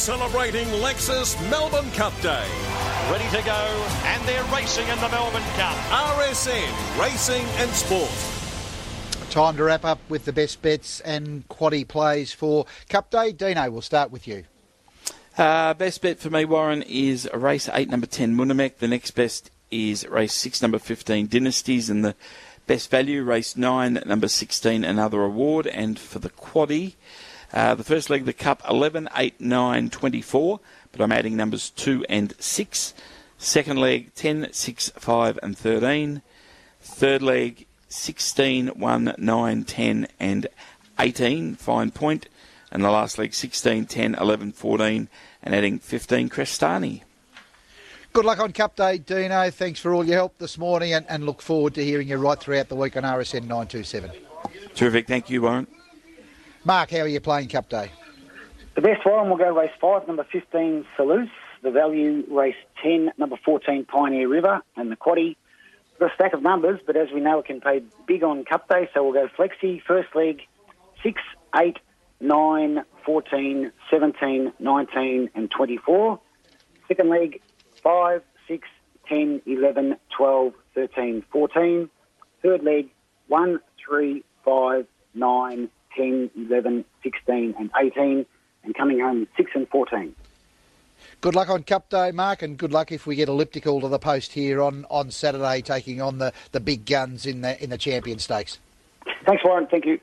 celebrating Lexus Melbourne Cup Day. Ready to go, and they're racing in the Melbourne Cup. RSN Racing and Sport. Time to wrap up with the best bets and quaddy plays for Cup Day. Dino, we'll start with you. Uh, best bet for me, Warren, is race 8, number 10, Munamek. The next best is race 6, number 15, Dynasties. And the best value, race 9, number 16, Another Award. And for the quaddy, uh, the first leg of the Cup, 11, 8, 9, 24. But I'm adding numbers 2 and 6. Second leg, 10, 6, 5, and 13. Third leg, 16, 1, 9, 10, and 18. Fine point. And the last leg, 16, 10, 11, 14, and adding 15, Crestani. Good luck on Cup Day, Dino. Thanks for all your help this morning and, and look forward to hearing you right throughout the week on RSN 927. Terrific. Thank you, Warren. Mark, how are you playing Cup Day? The best one will go race 5, number 15, Salus. The value, race 10, number 14, Pioneer River. And the quaddy, got a stack of numbers, but as we know, it can pay big on Cup Day, so we'll go flexi. First leg, 6, 8, 9, 14, 17, 19, and 24. Second leg, 5, 6, 10, 11, 12, 13, 14. Third leg, 1, 3, 5, 9, 10, 11, 16, and 18. And coming home 6 and 14. Good luck on Cup Day, Mark, and good luck if we get elliptical to the post here on, on Saturday, taking on the, the big guns in the in the Champion Stakes. Thanks, Warren. Thank you.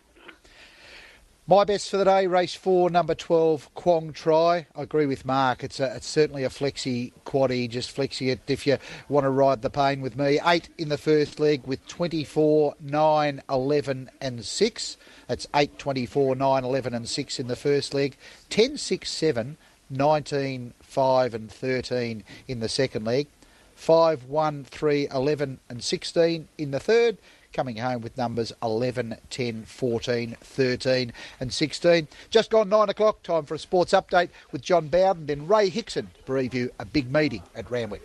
My best for the day, race four, number 12, Quong Try. I agree with Mark. It's a, it's certainly a flexi quaddy, just flexi it if you want to ride the pain with me. Eight in the first leg with 24, 9, 11, and 6. That's 8, 24, 9, 11, and 6 in the first leg. 10, 6, 7, 19, 5, and 13 in the second leg. 5, 1, 3, 11, and 16 in the third coming home with numbers 11, 10, 14, 13 and 16. Just gone 9 o'clock, time for a sports update with John Bowden, then Ray Hickson to preview a big meeting at Randwick.